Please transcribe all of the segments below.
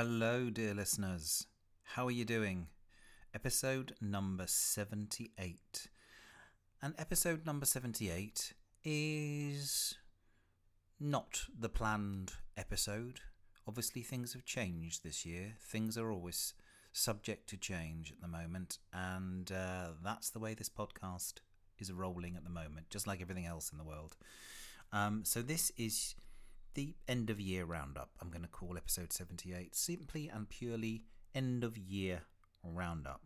Hello, dear listeners. How are you doing? Episode number 78. And episode number 78 is not the planned episode. Obviously, things have changed this year. Things are always subject to change at the moment, and uh, that's the way this podcast is rolling at the moment, just like everything else in the world. Um, so, this is the end of year roundup. I'm going to call episode 78 simply and purely end of year roundup.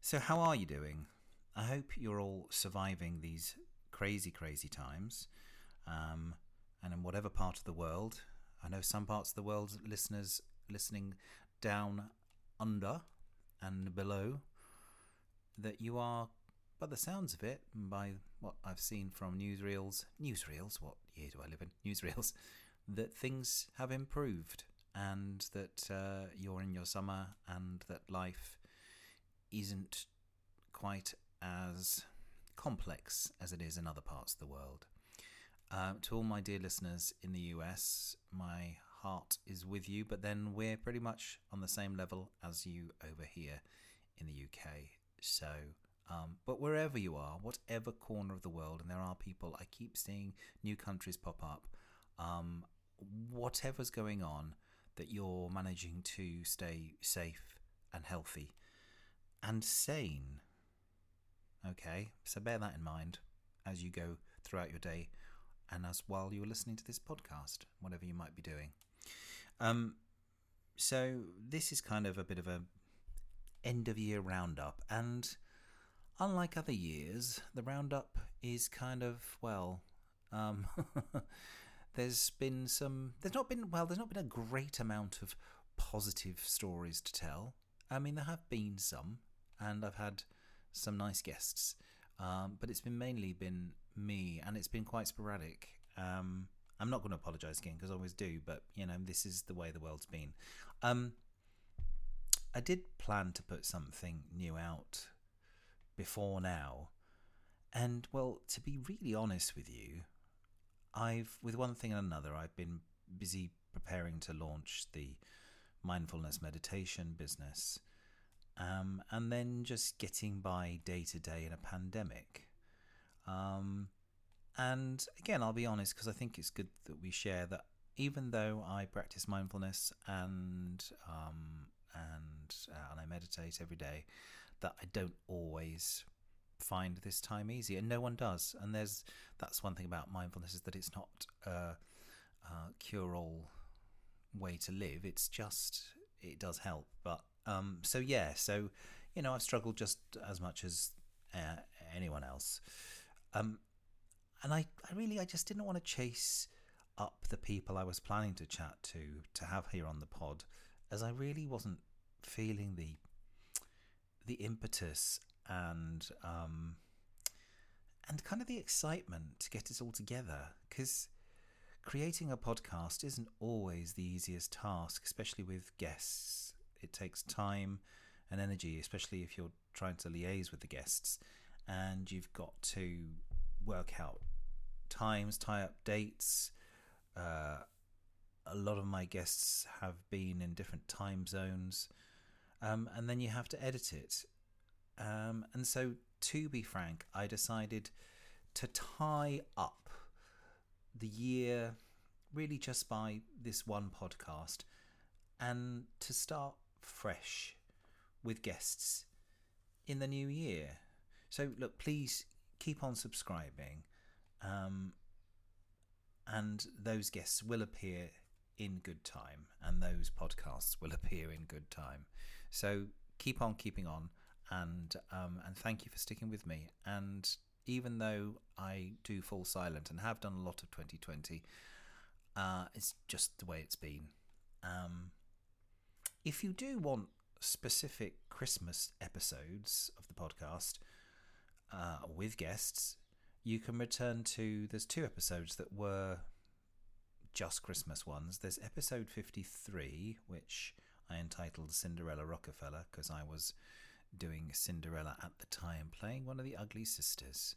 So, how are you doing? I hope you're all surviving these crazy, crazy times. Um, and in whatever part of the world, I know some parts of the world, listeners listening down under and below, that you are, by the sounds of it, by what I've seen from newsreels, newsreels, what year do I live in? Newsreels, that things have improved and that uh, you're in your summer and that life isn't quite as complex as it is in other parts of the world. Uh, to all my dear listeners in the US, my heart is with you, but then we're pretty much on the same level as you over here in the UK. So, um, but wherever you are, whatever corner of the world, and there are people, I keep seeing new countries pop up, um, whatever's going on, that you're managing to stay safe and healthy and sane. Okay, so bear that in mind as you go throughout your day and as while you're listening to this podcast, whatever you might be doing. Um, so this is kind of a bit of a end of year roundup, and unlike other years, the roundup is kind of well. Um, there's been some. There's not been well. There's not been a great amount of positive stories to tell. I mean, there have been some, and I've had some nice guests, um, but it's been mainly been me, and it's been quite sporadic. Um, I'm not going to apologise again because I always do, but you know this is the way the world's been. Um, I did plan to put something new out before now, and well, to be really honest with you, I've with one thing and another, I've been busy preparing to launch the mindfulness meditation business. Um, and then just getting by day to day in a pandemic. Um, and again, I'll be honest because I think it's good that we share that even though I practice mindfulness and um, and uh, and I meditate every day, that I don't always find this time easy, and no one does. And there's that's one thing about mindfulness is that it's not a, a cure-all way to live. It's just it does help, but um, so yeah, so you know I've struggled just as much as uh, anyone else. Um, and I, I really, I just didn't want to chase up the people I was planning to chat to to have here on the pod, as I really wasn't feeling the the impetus and um, and kind of the excitement to get it all together because creating a podcast isn't always the easiest task, especially with guests. It takes time and energy, especially if you're trying to liaise with the guests, and you've got to work out times, tie up dates. Uh, a lot of my guests have been in different time zones, um, and then you have to edit it. Um, and so, to be frank, I decided to tie up the year really just by this one podcast and to start fresh with guests in the new year. So, look, please keep on subscribing. Um, and those guests will appear in good time, and those podcasts will appear in good time. So keep on keeping on, and um, and thank you for sticking with me. And even though I do fall silent and have done a lot of 2020, uh, it's just the way it's been. Um, if you do want specific Christmas episodes of the podcast uh, with guests, you can return to. There's two episodes that were just Christmas ones. There's episode 53, which I entitled Cinderella Rockefeller because I was doing Cinderella at the time, playing one of the ugly sisters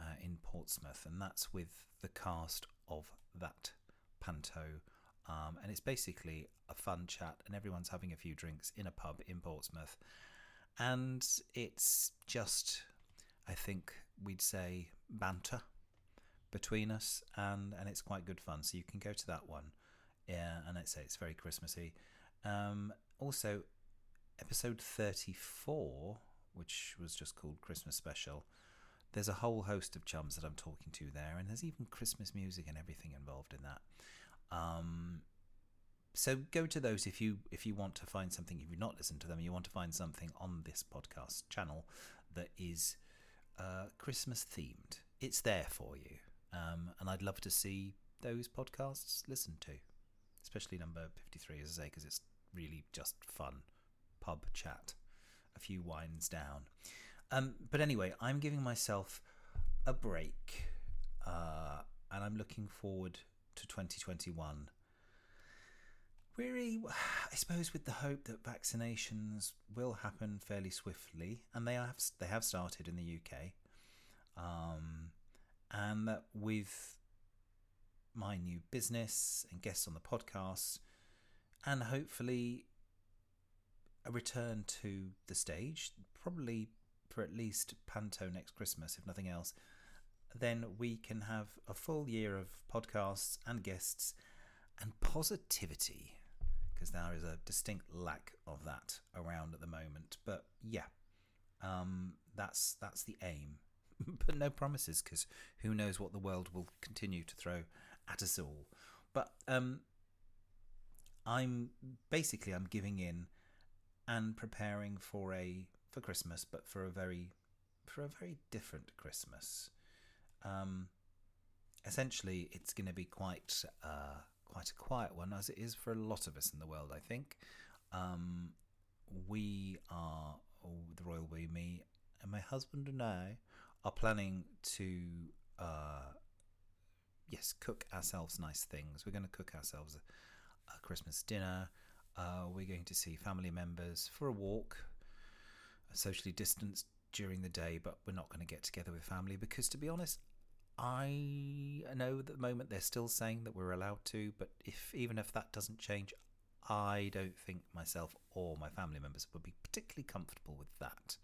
uh, in Portsmouth, and that's with the cast of that panto Um, and it's basically a fun chat, and everyone's having a few drinks in a pub in Portsmouth. And it's just, I think we'd say, banter between us, and, and it's quite good fun. So you can go to that one. Yeah, and I'd say it's very Christmassy. Um, also, episode 34, which was just called Christmas Special, there's a whole host of chums that I'm talking to there, and there's even Christmas music and everything involved in that. Um, so go to those if you if you want to find something. If you've not listened to them, you want to find something on this podcast channel that is uh, Christmas themed. It's there for you, um, and I'd love to see those podcasts listened to, especially number fifty-three, as I say, because it's really just fun pub chat, a few wines down. Um, but anyway, I'm giving myself a break, uh, and I'm looking forward to 2021. Really, I suppose, with the hope that vaccinations will happen fairly swiftly, and they have they have started in the UK, um, and that with my new business and guests on the podcast, and hopefully a return to the stage, probably for at least Panto next Christmas, if nothing else, then we can have a full year of podcasts and guests and positivity because there is a distinct lack of that around at the moment. But yeah, um, that's that's the aim. but no promises because who knows what the world will continue to throw at us all. But um, I'm basically I'm giving in and preparing for a for Christmas, but for a very for a very different Christmas. Um, essentially, it's going to be quite uh, quite a quiet one, as it is for a lot of us in the world. I think um, we are oh, the royal we, me, and my husband and I are planning to. Uh, yes, cook ourselves nice things. We're going to cook ourselves a, a Christmas dinner. Uh, we're going to see family members for a walk, socially distanced during the day, but we're not going to get together with family because, to be honest, I know at the moment they're still saying that we're allowed to, but if even if that doesn't change, I don't think myself or my family members would be particularly comfortable with that.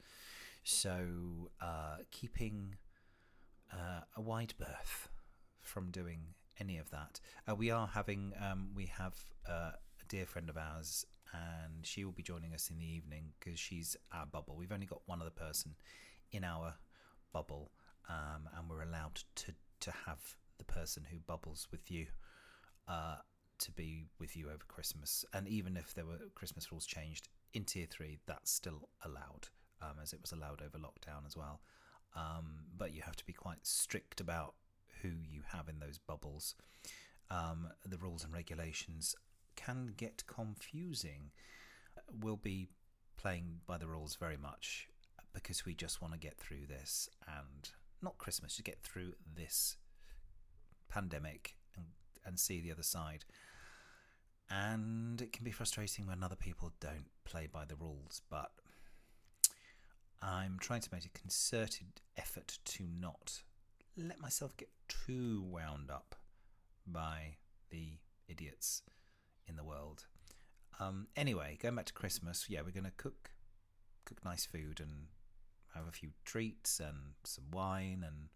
So, uh, keeping uh, a wide berth from doing any of that. Uh, we are having, um, we have uh, a dear friend of ours, and she will be joining us in the evening because she's our bubble. We've only got one other person in our bubble um, and we're allowed to to have the person who bubbles with you uh, to be with you over Christmas. And even if there were Christmas rules changed in tier three, that's still allowed, um, as it was allowed over lockdown as well. Um, but you have to be quite strict about who you have in those bubbles. Um, the rules and regulations can get confusing. We'll be playing by the rules very much because we just want to get through this and not Christmas, to get through this pandemic and, and see the other side. And it can be frustrating when other people don't play by the rules, but I'm trying to make a concerted effort to not let myself get too wound up by the idiots in the world. Um, anyway, going back to Christmas, yeah, we're going to cook cook nice food and have a few treats and some wine and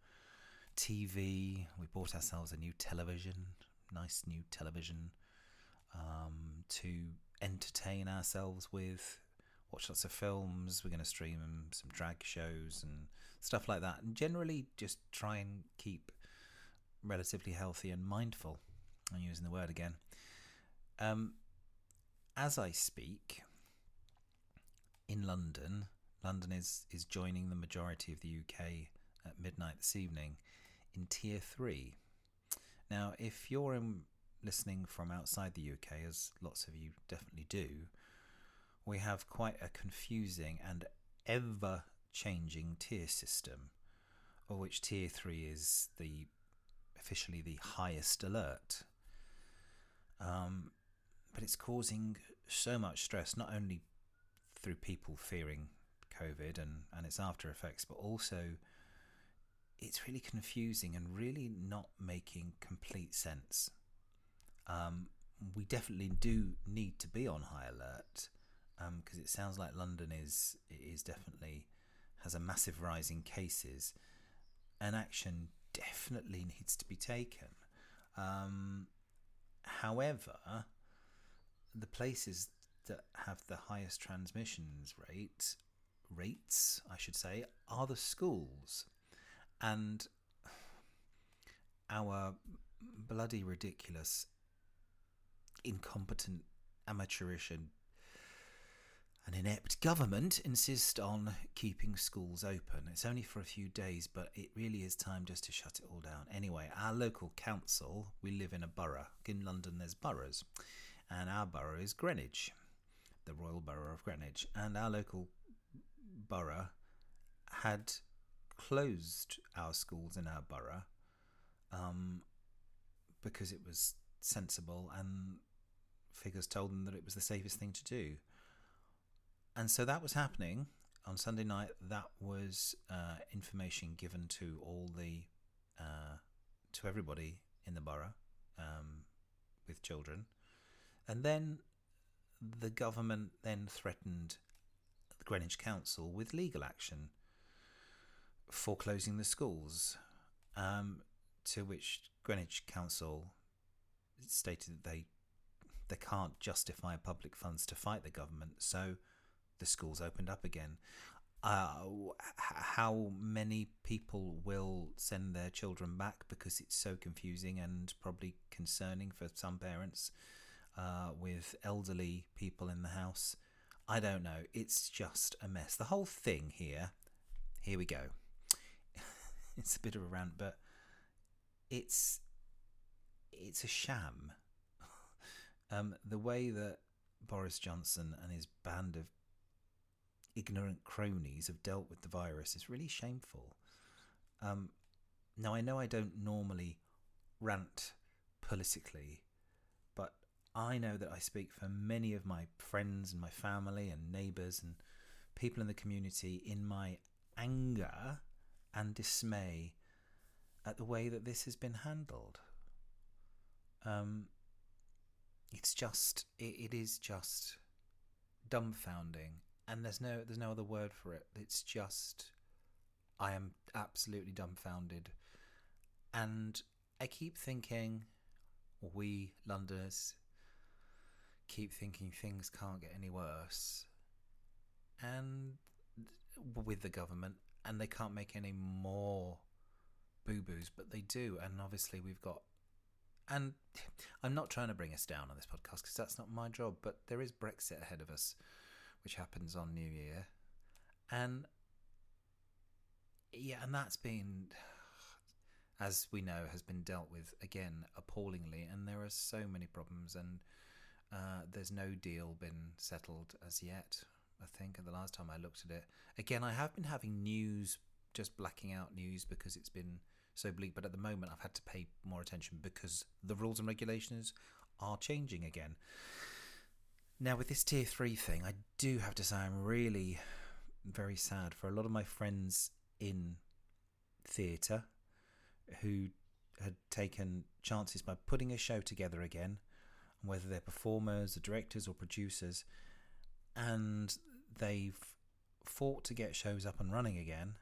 TV. We bought ourselves a new television, nice new television, um, to entertain ourselves with. Watch lots of films. We're going to stream some drag shows and stuff like that. And generally, just try and keep relatively healthy and mindful. I'm using the word again. Um, as I speak, in London, London is, is joining the majority of the UK at midnight this evening in Tier 3. Now, if you're in, listening from outside the UK, as lots of you definitely do, we have quite a confusing and ever changing tier system, of which Tier 3 is the officially the highest alert. Um, but it's causing so much stress, not only through people fearing COVID and, and its after effects, but also it's really confusing and really not making complete sense. Um, we definitely do need to be on high alert because um, it sounds like London is is definitely has a massive rise in cases, and action definitely needs to be taken. Um, however, the places that have the highest transmissions rate rates, I should say, are the schools, and our bloody ridiculous, incompetent, amateurish, and an inept government insist on keeping schools open. It's only for a few days, but it really is time just to shut it all down. Anyway, our local council, we live in a borough. In London, there's boroughs, and our borough is Greenwich, the Royal Borough of Greenwich. And our local borough had closed our schools in our borough um, because it was sensible and figures told them that it was the safest thing to do and so that was happening on Sunday night. That was uh, information given to all the uh, to everybody in the borough um, with children, and then the government then threatened the Greenwich Council with legal action for closing the schools. Um, to which Greenwich Council stated that they they can't justify public funds to fight the government, so the schools opened up again. Uh, how many people will send their children back because it's so confusing and probably concerning for some parents uh, with elderly people in the house? I don't know. It's just a mess. The whole thing here, here we go. it's a bit of a rant, but it's it's a sham. um, the way that Boris Johnson and his band of ignorant cronies have dealt with the virus is really shameful. Um, now, I know I don't normally rant politically, but I know that I speak for many of my friends and my family and neighbours and people in the community in my anger and dismay at the way that this has been handled. Um, it's just, it, it is just dumbfounding and there's no there's no other word for it. It's just I am absolutely dumbfounded, and I keep thinking, we Londoners keep thinking things can't get any worse, and with the government, and they can't make any more boo boos, but they do, and obviously we've got. And I'm not trying to bring us down on this podcast because that's not my job, but there is Brexit ahead of us which happens on New Year. And yeah, and that's been, as we know, has been dealt with again appallingly. And there are so many problems, and uh, there's no deal been settled as yet. I think at the last time I looked at it, again, I have been having news, just blacking out news because it's been so bleak. But at the moment, I've had to pay more attention because the rules and regulations are changing again. Now, with this tier three thing, I do have to say I'm really very sad for a lot of my friends in theatre who had taken chances by putting a show together again, whether they're performers, or directors, or producers, and they've fought to get shows up and running again,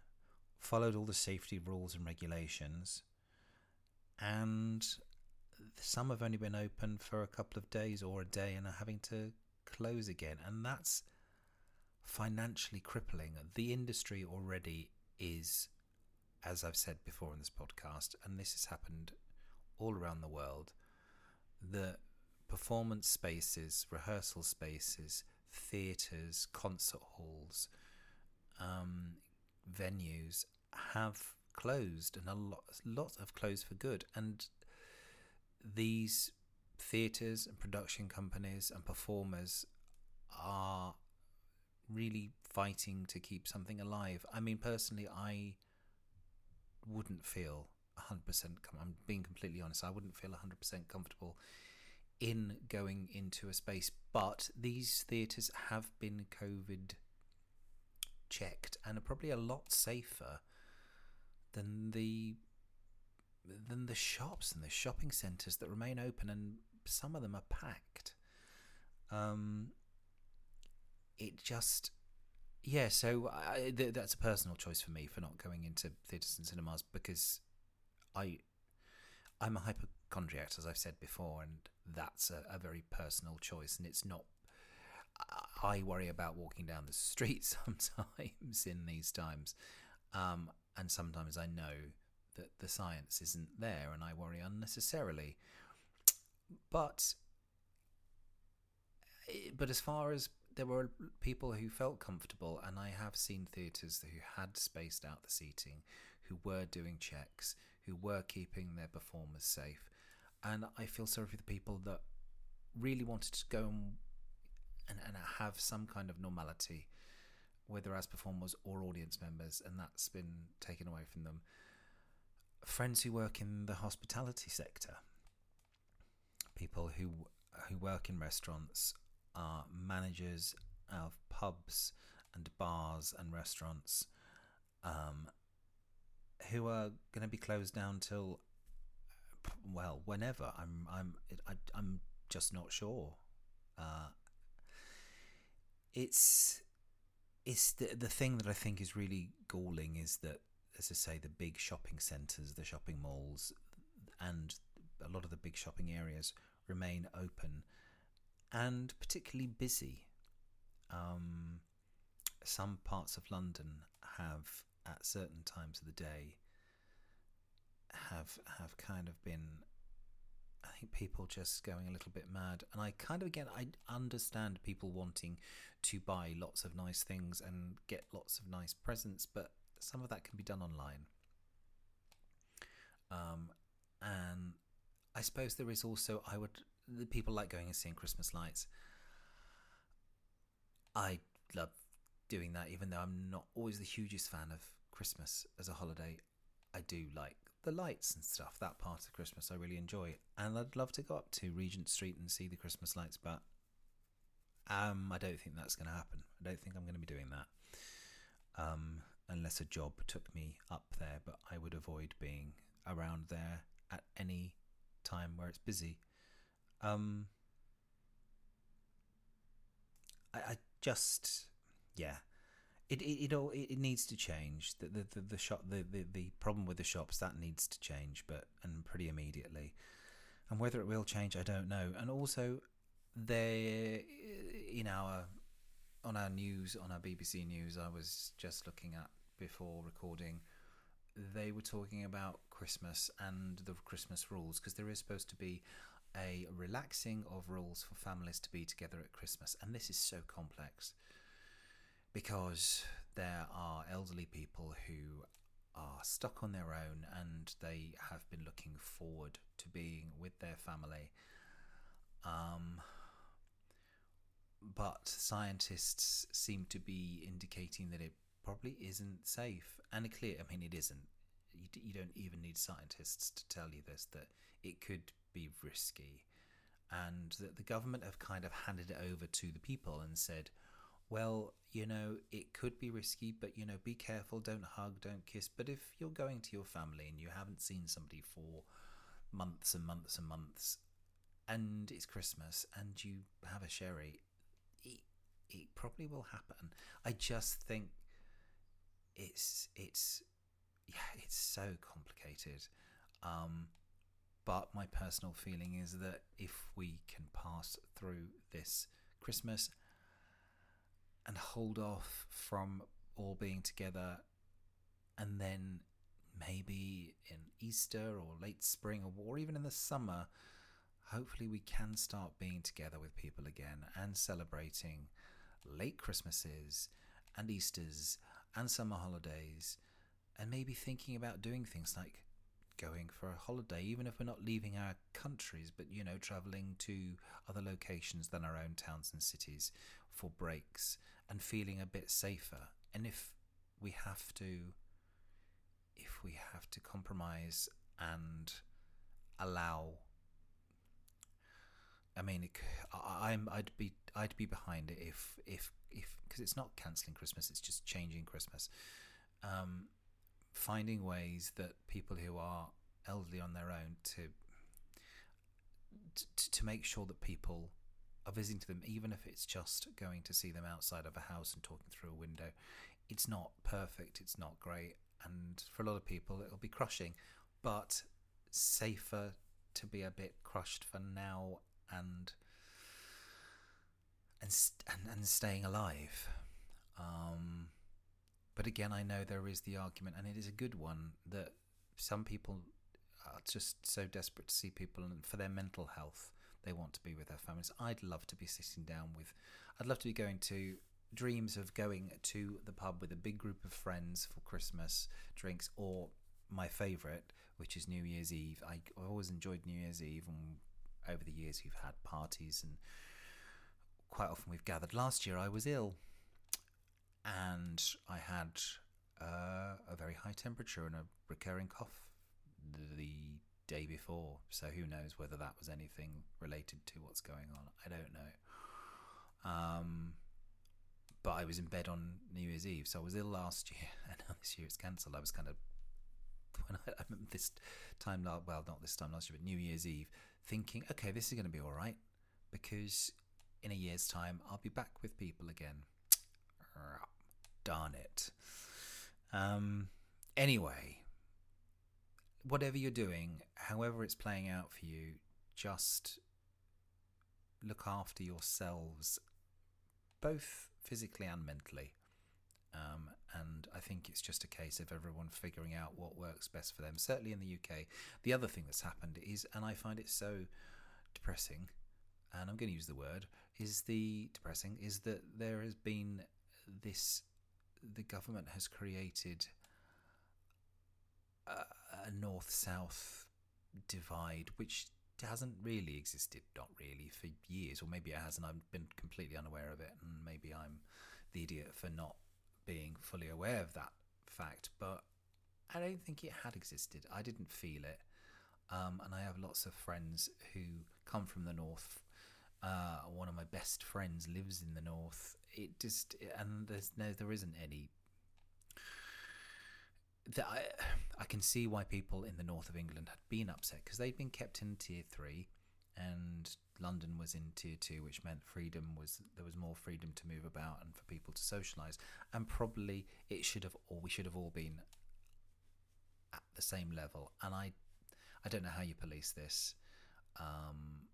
followed all the safety rules and regulations, and some have only been open for a couple of days or a day and are having to close again. And that's financially crippling. The industry already is, as I've said before in this podcast, and this has happened all around the world, the performance spaces, rehearsal spaces, theatres, concert halls, um, venues have closed, and a lot, lot have closed for good. And these theatres and production companies and performers are really fighting to keep something alive. I mean, personally, I wouldn't feel 100%, com- I'm being completely honest, I wouldn't feel 100% comfortable in going into a space. But these theatres have been COVID checked and are probably a lot safer than the than the shops and the shopping centres that remain open and some of them are packed. Um, it just, yeah. So I, th- that's a personal choice for me for not going into theatres and cinemas because I, I'm a hypochondriac, as I've said before, and that's a, a very personal choice, and it's not. I worry about walking down the street sometimes in these times, um, and sometimes I know that the science isn't there, and I worry unnecessarily. But eh, but as far as there were people who felt comfortable, and I have seen theatres who had spaced out the seating, who were doing checks, who were keeping their performers safe, and I feel sorry for the people that really wanted to go and and, and have some kind of normality, whether as performers or audience members, and that's been taken away from them. Friends who work in the hospitality sector, people who who work in restaurants, are managers of pubs and bars and restaurants, um, who are going to be closed down till well whenever. I'm I'm I, am i am just not sure. Uh, it's it's the the thing that I think is really galling is that, as I say, the big shopping centres, the shopping malls, and a lot of the big shopping areas remain open and particularly busy. Um, some parts of London have, at certain times of the day, have have kind of been I think people just going a little bit mad. And I kind of again, I understand people wanting to buy lots of nice things and get lots of nice presents, but some of that can be done online. Um, and I suppose there is also, I would, the people like going and seeing Christmas lights. I love doing that, even though I'm not always the hugest fan of Christmas as a holiday. I do like the lights and stuff, that part of Christmas I really enjoy. And I'd love to go up to Regent Street and see the Christmas lights, but um, I don't think that's going to happen. I don't think I'm going to be doing that. Um, unless a job took me up there, but I would avoid being around there at any time where it's busy. Um, I, I just, yeah, it it it all it needs to change. The the the, the shop the, the the problem with the shops that needs to change, but and pretty immediately. And whether it will change, I don't know. And also, they in our on our news on our BBC news, I was just looking at before recording. They were talking about Christmas and the Christmas rules because there is supposed to be a relaxing of rules for families to be together at Christmas, and this is so complex because there are elderly people who are stuck on their own and they have been looking forward to being with their family. Um, but scientists seem to be indicating that it probably isn't safe. And clear, I mean, it isn't. You, you don't even need scientists to tell you this, that it could be risky. And that the government have kind of handed it over to the people and said, well, you know, it could be risky, but, you know, be careful, don't hug, don't kiss. But if you're going to your family and you haven't seen somebody for months and months and months, and it's Christmas and you have a sherry, it, it probably will happen. I just think it's, it's, yeah, it's so complicated. Um, but my personal feeling is that if we can pass through this Christmas and hold off from all being together and then maybe in Easter or late spring or, even in the summer, hopefully we can start being together with people again and celebrating late Christmases and Easters and summer holidays and maybe thinking about doing things like going for a holiday, even if we're not leaving our countries, but you know, traveling to other locations than our own towns and cities for breaks and feeling a bit safer. And if we have to, if we have to compromise and allow, I mean, it, I, I'm, I'd be, I'd be behind it if, if, if, because it's not cancelling Christmas, it's just changing Christmas. Um, finding ways that people who are elderly on their own to t- to make sure that people are visiting to them, even if it's just going to see them outside of a house and talking through a window. It's not perfect, it's not great, and for a lot of people, it'll be crushing, but safer to be a bit crushed for now and and and, and staying alive. Um, but again, I know there is the argument, and it is a good one, that some people are just so desperate to see people and for their mental health they want to be with their families. I'd love to be sitting down with, I'd love to be going to dreams of going to the pub with a big group of friends for Christmas drinks, or my favourite, which is New Year's Eve. I, I always enjoyed New Year's Eve, and over the years we've had parties, and quite often we've gathered. Last year I was ill, and I had uh, a very high temperature and a recurring cough the day before. So who knows whether that was anything related to what's going on? I don't know. Um, but I was in bed on New Year's Eve, so I was ill last year, and now this year it's cancelled. I was kind of when I, I remember this time, well, not this time last year, but New Year's Eve, thinking, okay, this is going to be all right because in a year's time I'll be back with people again. Darn it. Um, anyway, whatever you're doing, however it's playing out for you, just look after yourselves, both physically and mentally. Um, and I think it's just a case of everyone figuring out what works best for them. Certainly in the UK. The other thing that's happened is, and I find it so depressing, and I'm going to use the word, is the depressing, is that there has been this, the government has created a, a north south divide, which hasn't really existed, not really, for years, or maybe it has, and I've been completely unaware of it, and maybe I'm the idiot for not being fully aware of that fact, but I don't think it had existed. I didn't feel it. Um, and I have lots of friends who come from the north. Uh, one of my best friends lives in the north. It just and there's no, there isn't any. That I, I can see why people in the north of England had been upset because they'd been kept in tier three, and London was in tier two, which meant freedom was there was more freedom to move about and for people to socialise. And probably it should have, or we should have all been at the same level. And I, I don't know how you police this. Um,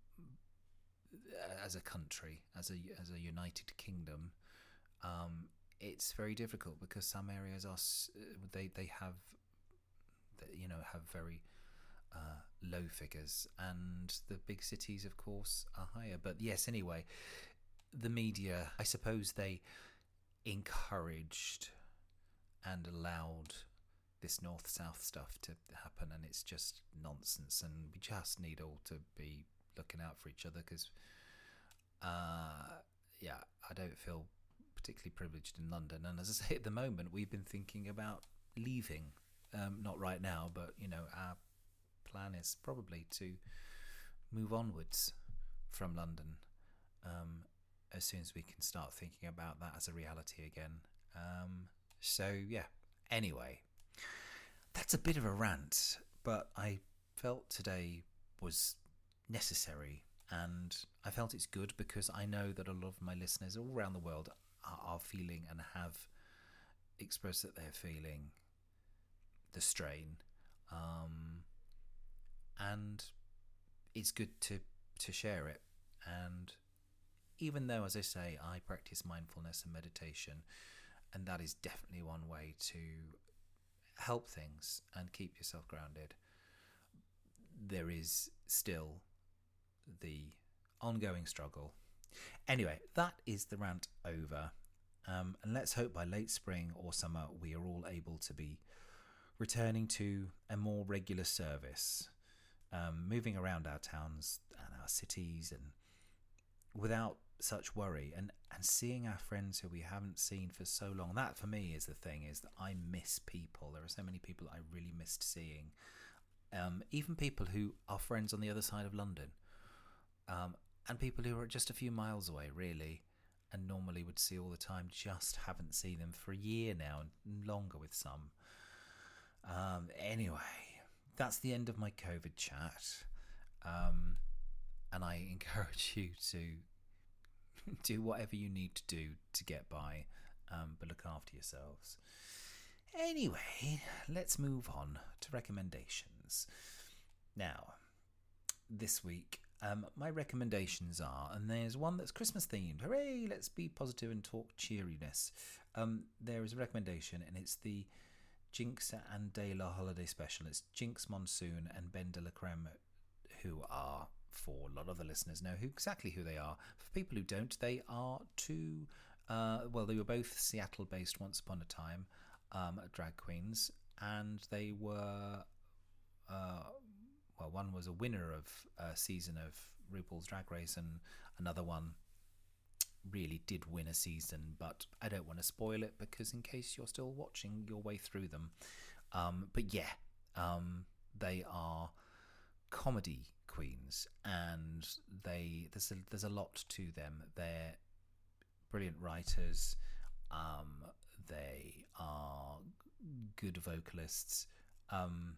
as a country, as a as a United Kingdom, um, it's very difficult because some areas are they they have you know have very uh, low figures, and the big cities, of course, are higher. But yes, anyway, the media, I suppose they encouraged and allowed this north south stuff to happen, and it's just nonsense. And we just need all to be looking out for each other because, uh, yeah, I don't feel particularly privileged in London. And as I say, at the moment, we've been thinking about leaving. Um, not right now, but you know, our plan is probably to move onwards from London um, as soon as we can start thinking about that as a reality again. Um, so, yeah, anyway, that's a bit of a rant, but I felt today was necessary and I felt it's good because I know that a lot of my listeners all around the world are, are feeling and have expressed that they're feeling the strain. Um, and it's good to to share it and even though as i say i practice mindfulness and meditation and that is definitely one way to help things and keep yourself grounded there is still the ongoing struggle. Anyway that is the rant over. Um, and let's hope by late spring or summer we are all able to be returning to a more regular service um, moving around our towns and our cities and without such worry and and seeing our friends who we haven't seen for so long. That for me is the thing is that I miss people. There are so many people I really missed seeing. Um, even people who are friends on the other side of London um, and people who are just a few miles away really and normally would see all the time just haven't seen them for a year now and longer with some um, anyway that's the end of my COVID chat. Um, and I encourage you to do whatever you need to do to get by, um, but look after yourselves. Anyway, let's move on to recommendations. Now, this week, um, my recommendations are, and there's one that's Christmas themed. Hooray! Let's be positive and talk cheeriness. Um, there is a recommendation, and it's the Jinkx and DeLa holiday special. It's Jinkx Monsoon and BenDeLaCreme, who are, for a lot of the listeners, know who exactly who they are. For people who don't, they are two. Uh, well, they were both Seattle-based once upon a time, um, drag queens, and they were. Uh, well, one was a winner of a season of RuPaul's Drag Race, and another one really did win a season. But I don't want to spoil it because, in case you're still watching your way through them, um, but yeah, um, they are comedy queens, and they there's a, there's a lot to them. They're brilliant writers. Um, they are good vocalists. Um,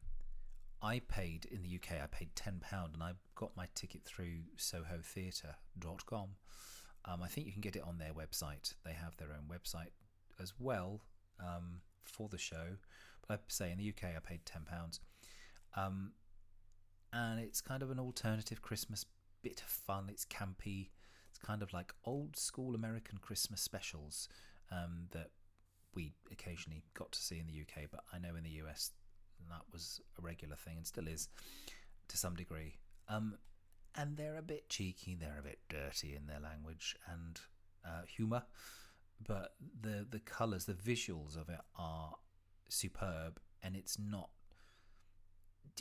I paid in the UK. I paid ten pound, and I got my ticket through SohoTheatre.com. Um, I think you can get it on their website. They have their own website as well um, for the show. But I say in the UK, I paid ten pounds, um, and it's kind of an alternative Christmas bit of fun. It's campy. It's kind of like old school American Christmas specials um, that we occasionally got to see in the UK, but I know in the US that was a regular thing and still is to some degree. Um, and they're a bit cheeky, they're a bit dirty in their language and uh, humour, but the the colours, the visuals of it are superb, and it's not.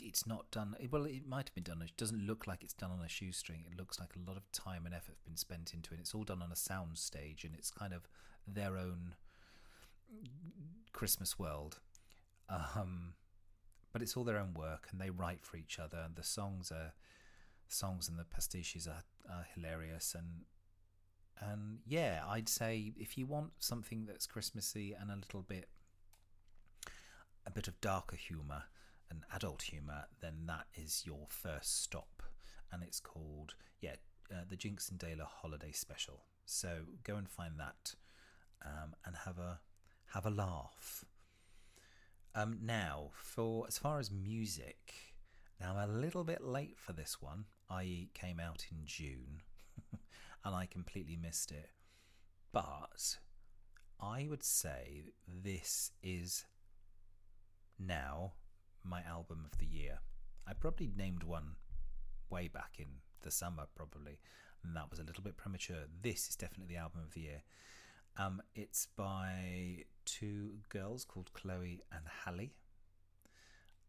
It's not done. Well, it might have been done. It doesn't look like it's done on a shoestring. It looks like a lot of time and effort have been spent into it. It's all done on a sound stage, and it's kind of their own Christmas world. Um, but it's all their own work and they write for each other and the songs are songs and the pastiches are, are hilarious and and yeah i'd say if you want something that's christmassy and a little bit a bit of darker humor and adult humor then that is your first stop. And it's called yeah uh, the Jinkx and DeLa holiday special. So go and find that um, and have a have a laugh um, now, for as far as music, now I'm a little bit late for this one, i.e., came out in June, and I completely missed it. But I would say this is now my album of the year. I probably named one way back in the summer, probably, and that was a little bit premature. This is definitely the album of the year. Um, it's by two girls called Chloe and Halle.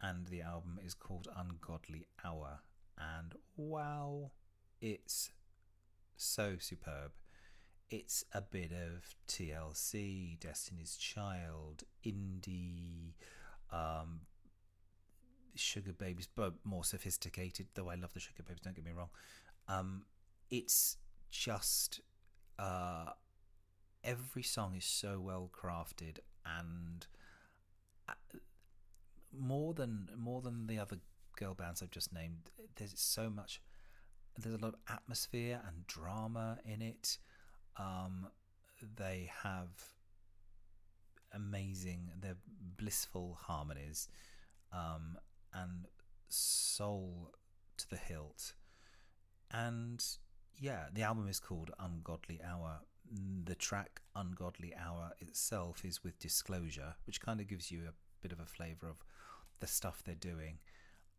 and the album is called Ungodly Hour. And wow, it's so superb. It's a bit of TLC, Destiny's Child, indie, um, Sugababes, but more sophisticated. Though I love the Sugababes, don't get me wrong. Um, it's just uh, every song is so well crafted and uh, more than more than the other girl bands I've just named. There's so much. There's a lot of atmosphere and drama in it. Um, they have amazing, they're blissful harmonies, um, and soul to the hilt. And yeah, the album is called Ungodly Hour the track Ungodly Hour itself is with Disclosure, which kind of gives you a bit of a flavour of the stuff they're doing.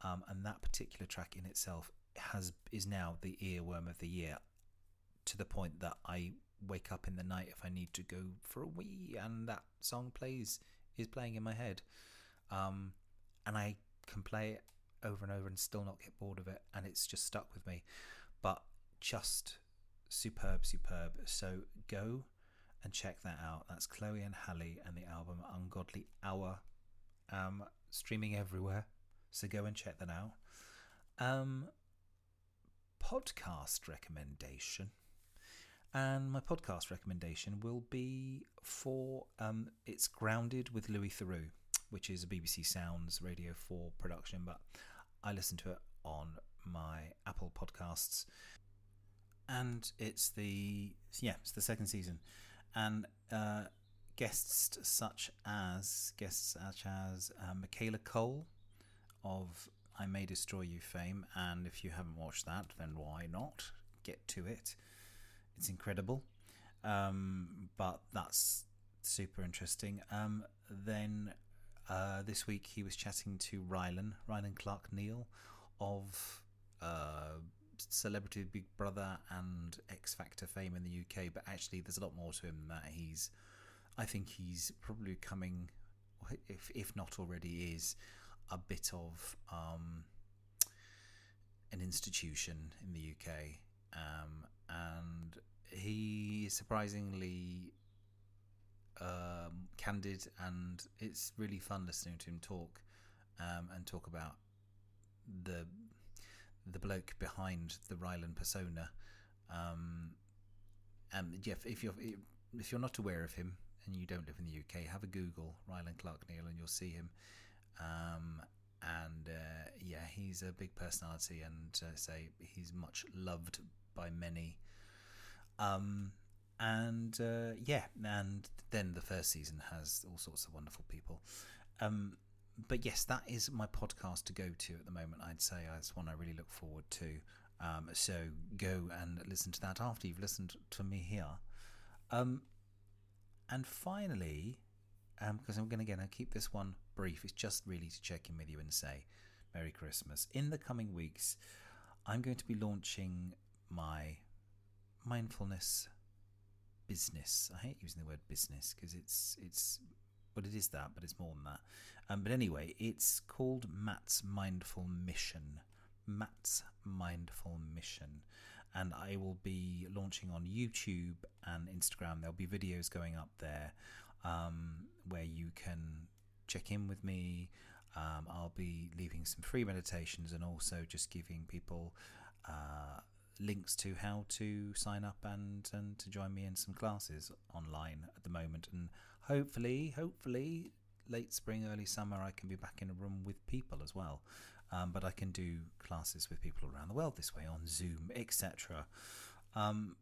Um, and that particular track in itself has is now the earworm of the year to the point that I wake up in the night if I need to go for a wee and that song plays is playing in my head. Um, and I can play it over and over and still not get bored of it and it's just stuck with me. But just superb, superb. So go and check that out. That's Chloe and Halle and the album Ungodly Hour, um, streaming everywhere. So go and check that out. Um, podcast recommendation. And my podcast recommendation will be for um, it's grounded with Louis Theroux, which is a BBC Sounds Radio 4 production, but I listen to it on my Apple Podcasts and it's the yeah, it's the second season, and uh, guests such as guests such as uh, Michaela Coel of I May Destroy You fame, and if you haven't watched that, then why not get to it? It's incredible, um, but that's super interesting. Um, then uh, this week he was chatting to Rylan, Rylan Clark Neal of Celebrity Big Brother and X Factor fame in the UK, but actually there's a lot more to him than that. He's, I think he's probably coming, if if not already is, a bit of um, an institution in the UK, um, and he is surprisingly um, candid, and it's really fun listening to him talk um, and talk about the the bloke behind the Rylan persona. Um, and Jeff, if you're if you're not aware of him and you don't live in the UK, have a Google Rylan Clark Neal and you'll see him. Um, and uh, yeah, he's a big personality, and uh, say he's much loved by many. Um, and uh, yeah, and then the first season has all sorts of wonderful people. Um, but yes, that is my podcast to go to at the moment. I'd say that's one I really look forward to. Um, so go and listen to that after you've listened to me here. Um, and finally, because um, I'm going to again I keep this one brief. It's just really to check in with you and say Merry Christmas. In the coming weeks, I'm going to be launching my mindfulness business. I hate using the word business because it's it's but it is that, but it's more than that. Um, but anyway, it's called Matt's Mindful Mission. Matt's Mindful Mission. And I will be launching on YouTube and Instagram. There'll be videos going up there um, where you can check in with me. Um, I'll be leaving some free meditations and also just giving people uh, links to how to sign up and, and to join me in some classes online at the moment. And hopefully, hopefully, late spring, early summer, I can be back in a room with people as well. Um, but I can do classes with people around the world this way on Zoom, etc. Um,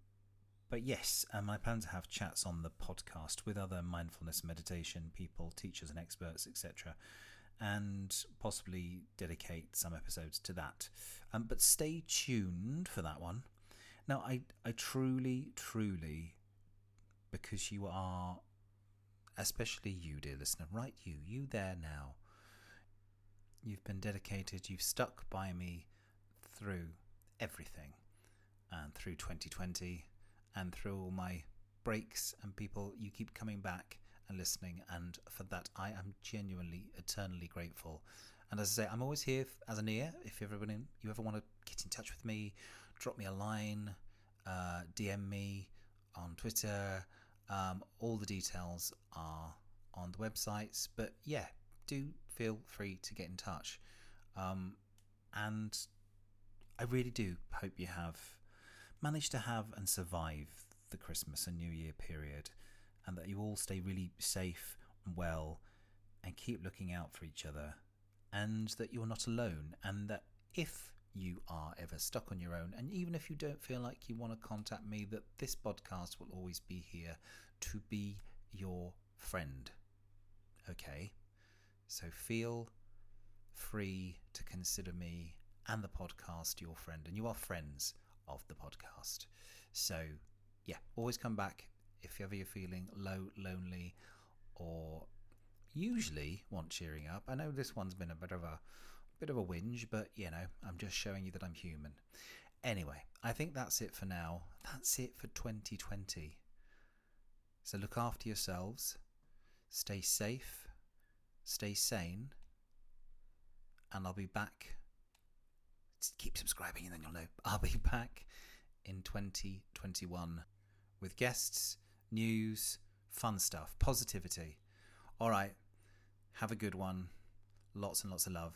but yes, um, I plan to have chats on the podcast with other mindfulness meditation people, teachers, and experts, etc and possibly dedicate some episodes to that. Um, but stay tuned for that one. Now, I, I truly, truly, because you are, especially you, dear listener, right? You, you there now. You've been dedicated, you've stuck by me through everything, and through 2020, and through all my breaks, and people, you keep coming back and listening. And for that, I am genuinely, eternally grateful. And as I say, I'm always here as an ear. If everybody, you ever want to get in touch with me, drop me a line, uh, DM me on Twitter. Um, all the details are on the websites. But yeah, do feel free to get in touch. Um, and I really do hope you have managed to have and survive the Christmas and New Year period and that you all stay really safe and well and keep looking out for each other and that you're not alone and that if you are ever stuck on your own. And even if you don't feel like you want to contact me that this podcast will always be here to be your friend. Okay? So feel free to consider me and the podcast your friend. And you are friends of the podcast. So yeah always come back if ever you're feeling low, lonely, or usually want cheering up. I know this one's been a bit of a bit of a whinge, but you know, I'm just showing you that I'm human. Anyway, I think that's it for now. That's it for 2020. So look after yourselves, stay safe, stay sane, and I'll be back. Keep subscribing and then you'll know. I'll be back in 2021 with guests news, fun stuff, positivity. All right, have a good one. Lots and lots of love.